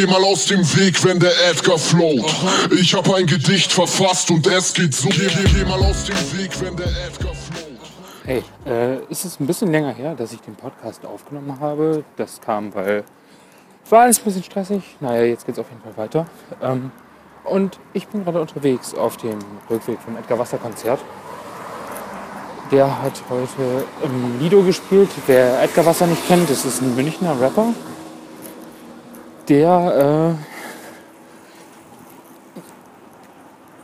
geh mal aus dem Weg, wenn der Edgar float. Ich hab ein Gedicht verfasst und es geht so. Geh, geh, geh mal aus dem Weg, wenn der Edgar float. Hey, äh, ist es ein bisschen länger her, dass ich den Podcast aufgenommen habe. Das kam, weil war alles ein bisschen stressig. Naja, jetzt geht's auf jeden Fall weiter. Ähm, und ich bin gerade unterwegs auf dem Rückweg vom Edgar Wasser Konzert. Der hat heute im Lido gespielt. Wer Edgar Wasser nicht kennt, das ist ein Münchner Rapper. Der, äh,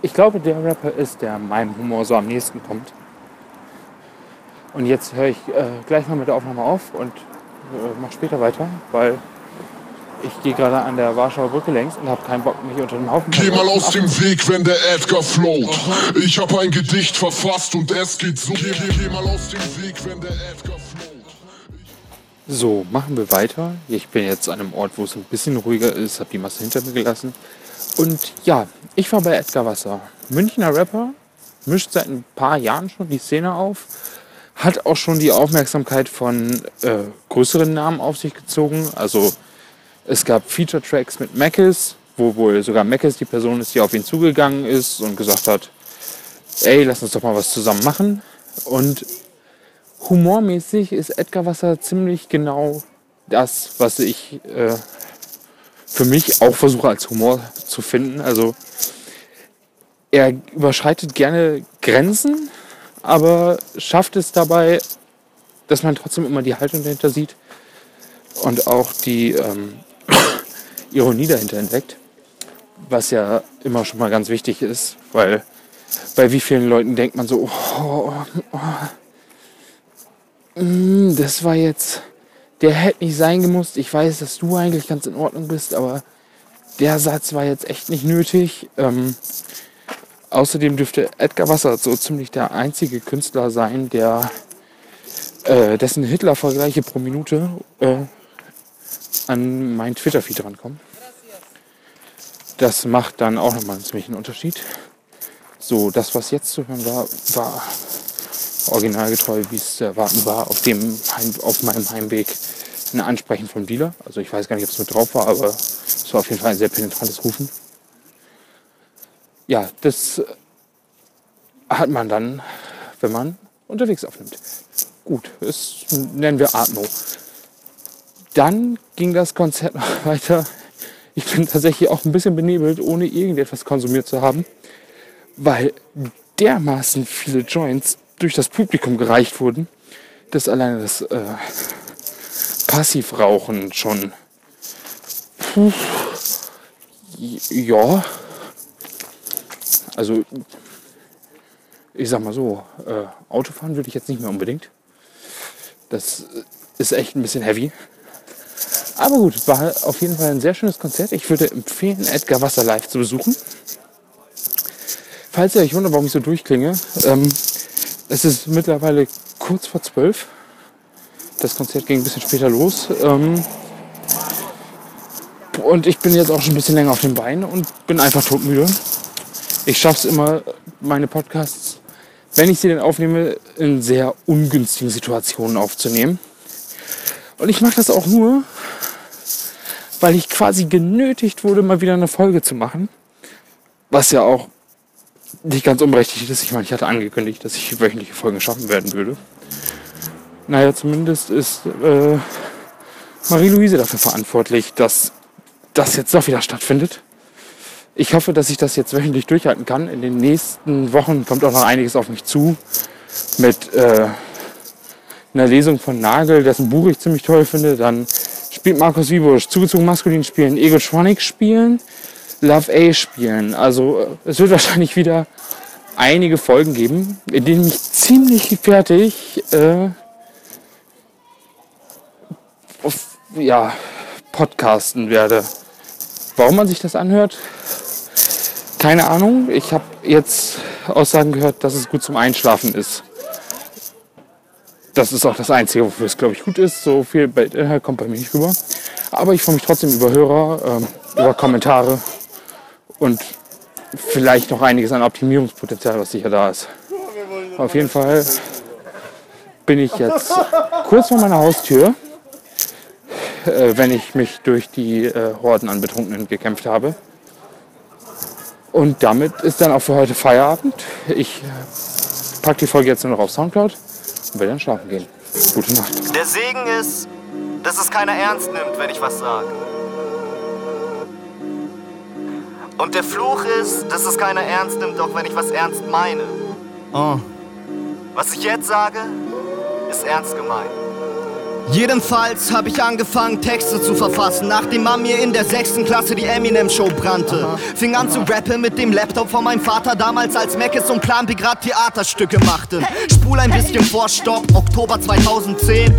ich glaube, der Rapper ist, der meinem Humor so am nächsten kommt. Und jetzt höre ich äh, gleich mal mit der Aufnahme auf und äh, mache später weiter, weil ich gehe gerade an der Warschauer Brücke längs und habe keinen Bock, mich unter dem Haufen Geh mal aus dem Weg, wenn der Edgar float. Ich hab ein Gedicht verfasst und es geht so. Geh, geh, geh mal aus dem Weg, wenn der Edgar float. So, machen wir weiter. Ich bin jetzt an einem Ort, wo es ein bisschen ruhiger ist, habe die Masse hinter mir gelassen. Und ja, ich war bei Edgar Wasser. Münchner Rapper, mischt seit ein paar Jahren schon die Szene auf, hat auch schon die Aufmerksamkeit von äh, größeren Namen auf sich gezogen. Also es gab Feature-Tracks mit Mackes, wo wohl sogar Mackes die Person ist, die auf ihn zugegangen ist und gesagt hat, ey, lass uns doch mal was zusammen machen. Und humormäßig ist Edgar Wasser ziemlich genau das, was ich äh, für mich auch versuche als Humor zu finden. Also er überschreitet gerne Grenzen, aber schafft es dabei, dass man trotzdem immer die Haltung dahinter sieht und auch die ähm, Ironie dahinter entdeckt. Was ja immer schon mal ganz wichtig ist, weil bei wie vielen Leuten denkt man so, oh, oh, mm, das war jetzt, der hätte nicht sein gemusst. Ich weiß, dass du eigentlich ganz in Ordnung bist, aber der Satz war jetzt echt nicht nötig. Ähm, außerdem dürfte Edgar Wasser so ziemlich der einzige Künstler sein, der äh, dessen Hitler-Vergleiche pro Minute äh, an meinen Twitter-Feed rankommen. Das macht dann auch nochmal einen ziemlichen Unterschied. So, das, was jetzt zu hören war, war originalgetreu, wie es zu erwarten war, auf, dem Heim, auf meinem Heimweg ein Ansprechen vom Dealer. Also ich weiß gar nicht, ob es mit drauf war, aber es war auf jeden Fall ein sehr penetrantes Rufen. Ja, das hat man dann, wenn man unterwegs aufnimmt. Gut, das nennen wir Atmo. Dann ging das Konzert noch weiter. Ich bin tatsächlich auch ein bisschen benebelt, ohne irgendetwas konsumiert zu haben, weil dermaßen viele Joints durch das Publikum gereicht wurden, dass alleine das äh, Passivrauchen schon. Puh, ja. Also, ich sag mal so, äh, Autofahren würde ich jetzt nicht mehr unbedingt. Das ist echt ein bisschen heavy. Aber gut, war auf jeden Fall ein sehr schönes Konzert. Ich würde empfehlen, Edgar Wasser live zu besuchen. Falls ihr euch wundert, warum ich so durchklinge, ähm, es ist mittlerweile kurz vor zwölf. Das Konzert ging ein bisschen später los. Ähm, und ich bin jetzt auch schon ein bisschen länger auf den Beinen und bin einfach todmüde. Ich schaffe es immer, meine Podcasts, wenn ich sie denn aufnehme, in sehr ungünstigen Situationen aufzunehmen. Und ich mache das auch nur, weil ich quasi genötigt wurde, mal wieder eine Folge zu machen. Was ja auch nicht ganz unberechtigt ist. Ich meine, ich hatte angekündigt, dass ich wöchentliche Folgen schaffen werden würde. Naja, zumindest ist äh, Marie-Louise dafür verantwortlich, dass das jetzt doch wieder stattfindet. Ich hoffe, dass ich das jetzt wöchentlich durchhalten kann. In den nächsten Wochen kommt auch noch einiges auf mich zu. Mit äh, einer Lesung von Nagel, dessen Buch ich ziemlich toll finde. Dann spielt Markus Wiebusch zugezogen maskulin spielen, Ego Tronic spielen, Love A spielen. Also äh, es wird wahrscheinlich wieder einige Folgen geben, in denen ich ziemlich fertig äh, auf, ja, podcasten werde. Warum man sich das anhört, keine Ahnung. Ich habe jetzt Aussagen gehört, dass es gut zum Einschlafen ist das ist auch das Einzige, wofür es, glaube ich, gut ist. So viel Inhalt kommt bei mir nicht rüber. Aber ich freue mich trotzdem über Hörer, ähm, über Kommentare und vielleicht noch einiges an Optimierungspotenzial, was sicher da ist. Auf jeden Fall bin ich jetzt kurz vor meiner Haustür. äh, wenn ich mich durch die äh, Horden an Betrunkenen gekämpft habe. Und damit ist dann auch für heute Feierabend. Ich äh, packe die Folge jetzt nur noch auf Soundcloud und will dann schlafen gehen. Gute Nacht. Der Segen ist, dass es keiner ernst nimmt, wenn ich was sage. Und der Fluch ist, dass es keiner ernst nimmt, auch wenn ich was ernst meine. Oh. Was ich jetzt sage, ist ernst gemeint. Jedenfalls habe ich angefangen, Texte zu verfassen, nachdem man mir in der sechsten Klasse die Eminem-Show brannte. Aha. Fing an zu rappen mit dem Laptop von meinem Vater, damals als Mac und Plan B grad Theaterstücke machten. Spul ein bisschen vor Stopp, Oktober 2010.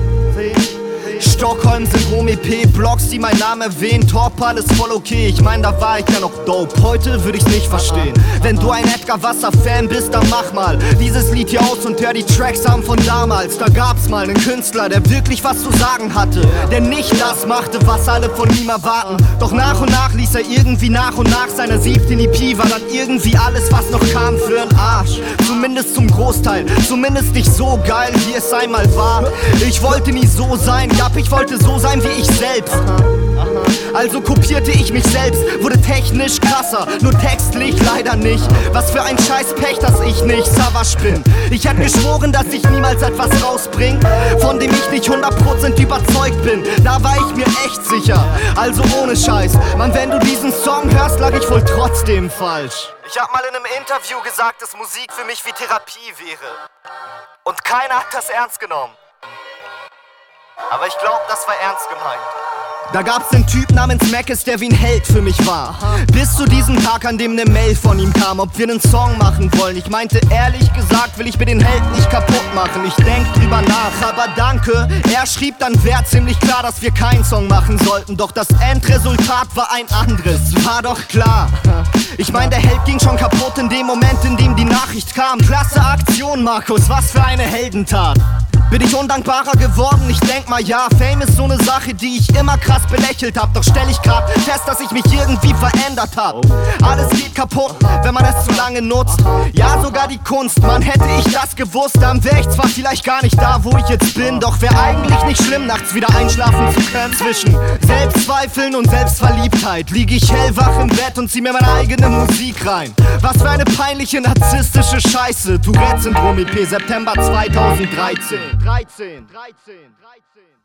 Stockholm-Syndrom EP, Blogs, die mein Name erwähnen. Torpal ist voll okay, ich mein, da war ich ja noch dope. Heute würde ich's nicht verstehen. Wenn du ein Edgar Wasser-Fan bist, dann mach mal dieses Lied hier aus und hör die Tracks an von damals. Da gab's mal einen Künstler, der wirklich was zu sagen hatte. Der nicht das machte, was alle von ihm erwarten. Doch nach und nach ließ er irgendwie nach und nach seiner siebten EP, war dann irgendwie alles, was noch kam, für ein Arsch. Zumindest zum Großteil, zumindest nicht so geil, wie es einmal war. Ich wollte nie so sein, ja ab, ich wollte so sein wie ich selbst. Also kopierte ich mich selbst, wurde technisch krasser, nur textlich leider nicht. Was für ein scheiß Pech, dass ich nicht Savage bin. Ich hab geschworen, dass ich niemals etwas rausbring, von dem ich nicht 100% überzeugt bin. Da war ich mir echt sicher, also ohne Scheiß. Mann, wenn du diesen Song hörst, lag ich wohl trotzdem falsch. Ich hab mal in einem Interview gesagt, dass Musik für mich wie Therapie wäre. Und keiner hat das ernst genommen. Aber ich glaube, das war ernst gemeint. Da gab's den Typ namens Mackes, der wie ein Held für mich war. Bis zu diesem Tag, an dem ne Mail von ihm kam, ob wir nen Song machen wollen. Ich meinte, ehrlich gesagt, will ich mir den Held nicht kaputt machen. Ich denk drüber nach, aber danke. Er schrieb dann, wär ziemlich klar, dass wir keinen Song machen sollten. Doch das Endresultat war ein anderes, war doch klar. Ich mein, der Held ging schon kaputt in dem Moment, in dem die Nachricht kam. Klasse Aktion, Markus, was für eine Heldentat. Bin ich undankbarer geworden? Ich denk mal ja, Fame ist so ne Sache, die ich immer krass belächelt hab. Doch stell ich grad fest, dass ich mich irgendwie verändert hab. Alles geht kaputt, wenn man es zu lange nutzt. Ja, sogar die Kunst, man hätte ich das gewusst, dann wär ich zwar vielleicht gar nicht da, wo ich jetzt bin. Doch wär eigentlich nicht schlimm, nachts wieder einschlafen zu können. Zwischen Selbstzweifeln und Selbstverliebtheit lieg ich hellwach im Bett und zieh mir meine eigene Musik rein. Was für eine peinliche narzisstische Scheiße. Tourette-Syndrom EP September 2013. 13, 13, 13.